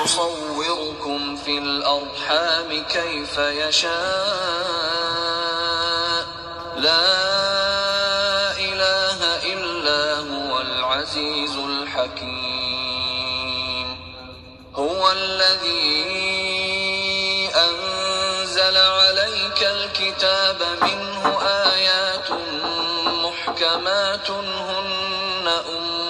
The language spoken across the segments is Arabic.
الذي يصوركم في الأرحام كيف يشاء. لا إله إلا هو العزيز الحكيم. هو الذي أنزل عليك الكتاب منه آيات محكمات هن أم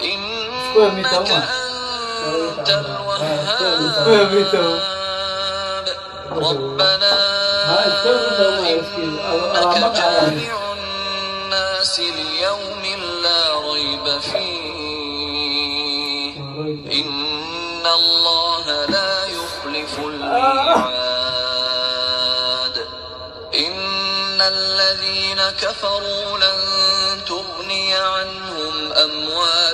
إنك أنت الوهاب. ربنا إنك جامع الناس ليوم لا ريب فيه. إن الله لا يخلف الميعاد. إن الذين كفروا لن تغني عنهم أموالهم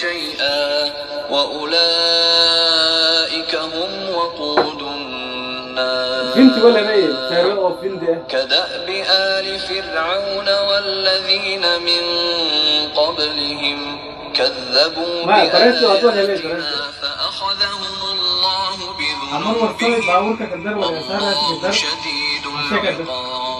شيئا وأولئك هم وقود النار. ولا ميت كدأب آل فرعون والذين من قبلهم كذبوا بآياتنا. فأخذهم الله بذنوبهم الدر شديد. العقاب.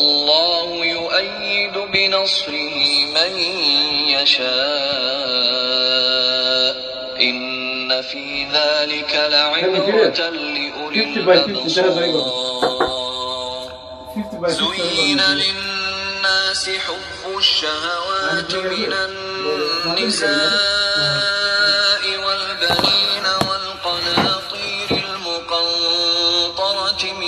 والله يؤيد بنصره من يشاء. إن في ذلك لعبرة لأولي. الأبصار. 50 باي 50 زين للناس حب الشهوات من النساء والبنين.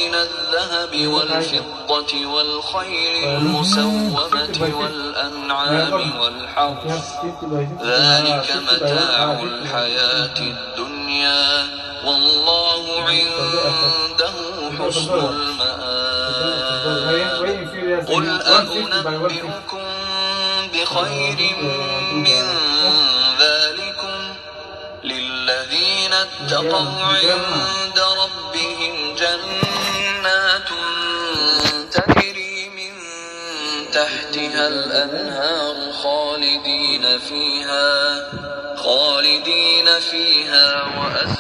من الذهب والفضة والخيل المسومة والأنعام والحرث. 50 باي 50 ذلك 50 باي متاع 50 الحياة الدنيا. والله عنده حسن المآب. قل أنبئكم بخير من ذلكم. للذين اتقوا عند ربهم جنات تحتها الأنهار خالدين فيها خالدين فيها وأزواج